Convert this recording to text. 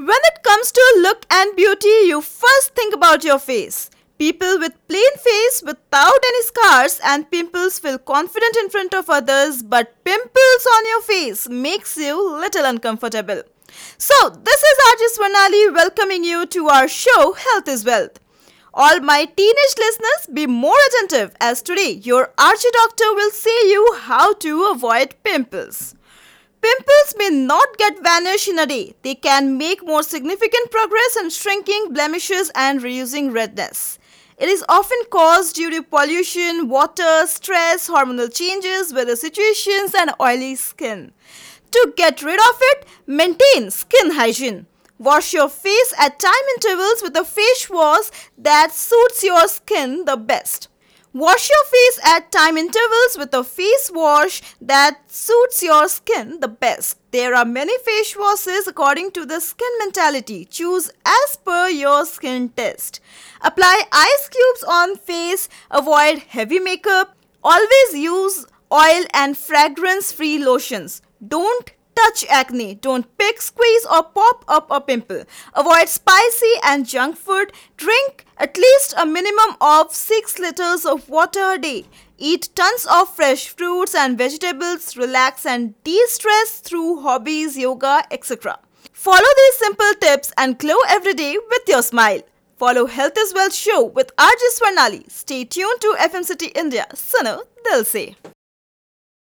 When it comes to look and beauty, you first think about your face. People with plain face without any scars and pimples feel confident in front of others, but pimples on your face makes you little uncomfortable. So, this is RJ Swarnali welcoming you to our show Health is Wealth. All my teenage listeners, be more attentive as today your RJ doctor will say you how to avoid pimples. Pimples may not get vanished in a day. They can make more significant progress in shrinking blemishes and reducing redness. It is often caused due to pollution, water, stress, hormonal changes, weather situations, and oily skin. To get rid of it, maintain skin hygiene. Wash your face at time intervals with a face wash that suits your skin the best. Wash your face at time intervals with a face wash that suits your skin the best. There are many face washes according to the skin mentality. Choose as per your skin test. Apply ice cubes on face, avoid heavy makeup. Always use oil and fragrance free lotions. Don't touch acne. Don't pick, squeeze, or pop up a pimple. Avoid spicy and junk food. Drink at least a minimum of 6 liters of water a day. Eat tons of fresh fruits and vegetables. Relax and de stress through hobbies, yoga, etc. Follow these simple tips and glow every day with your smile. Follow Health is Wealth show with RJ Swarnali. Stay tuned to FM City India. Suno Se.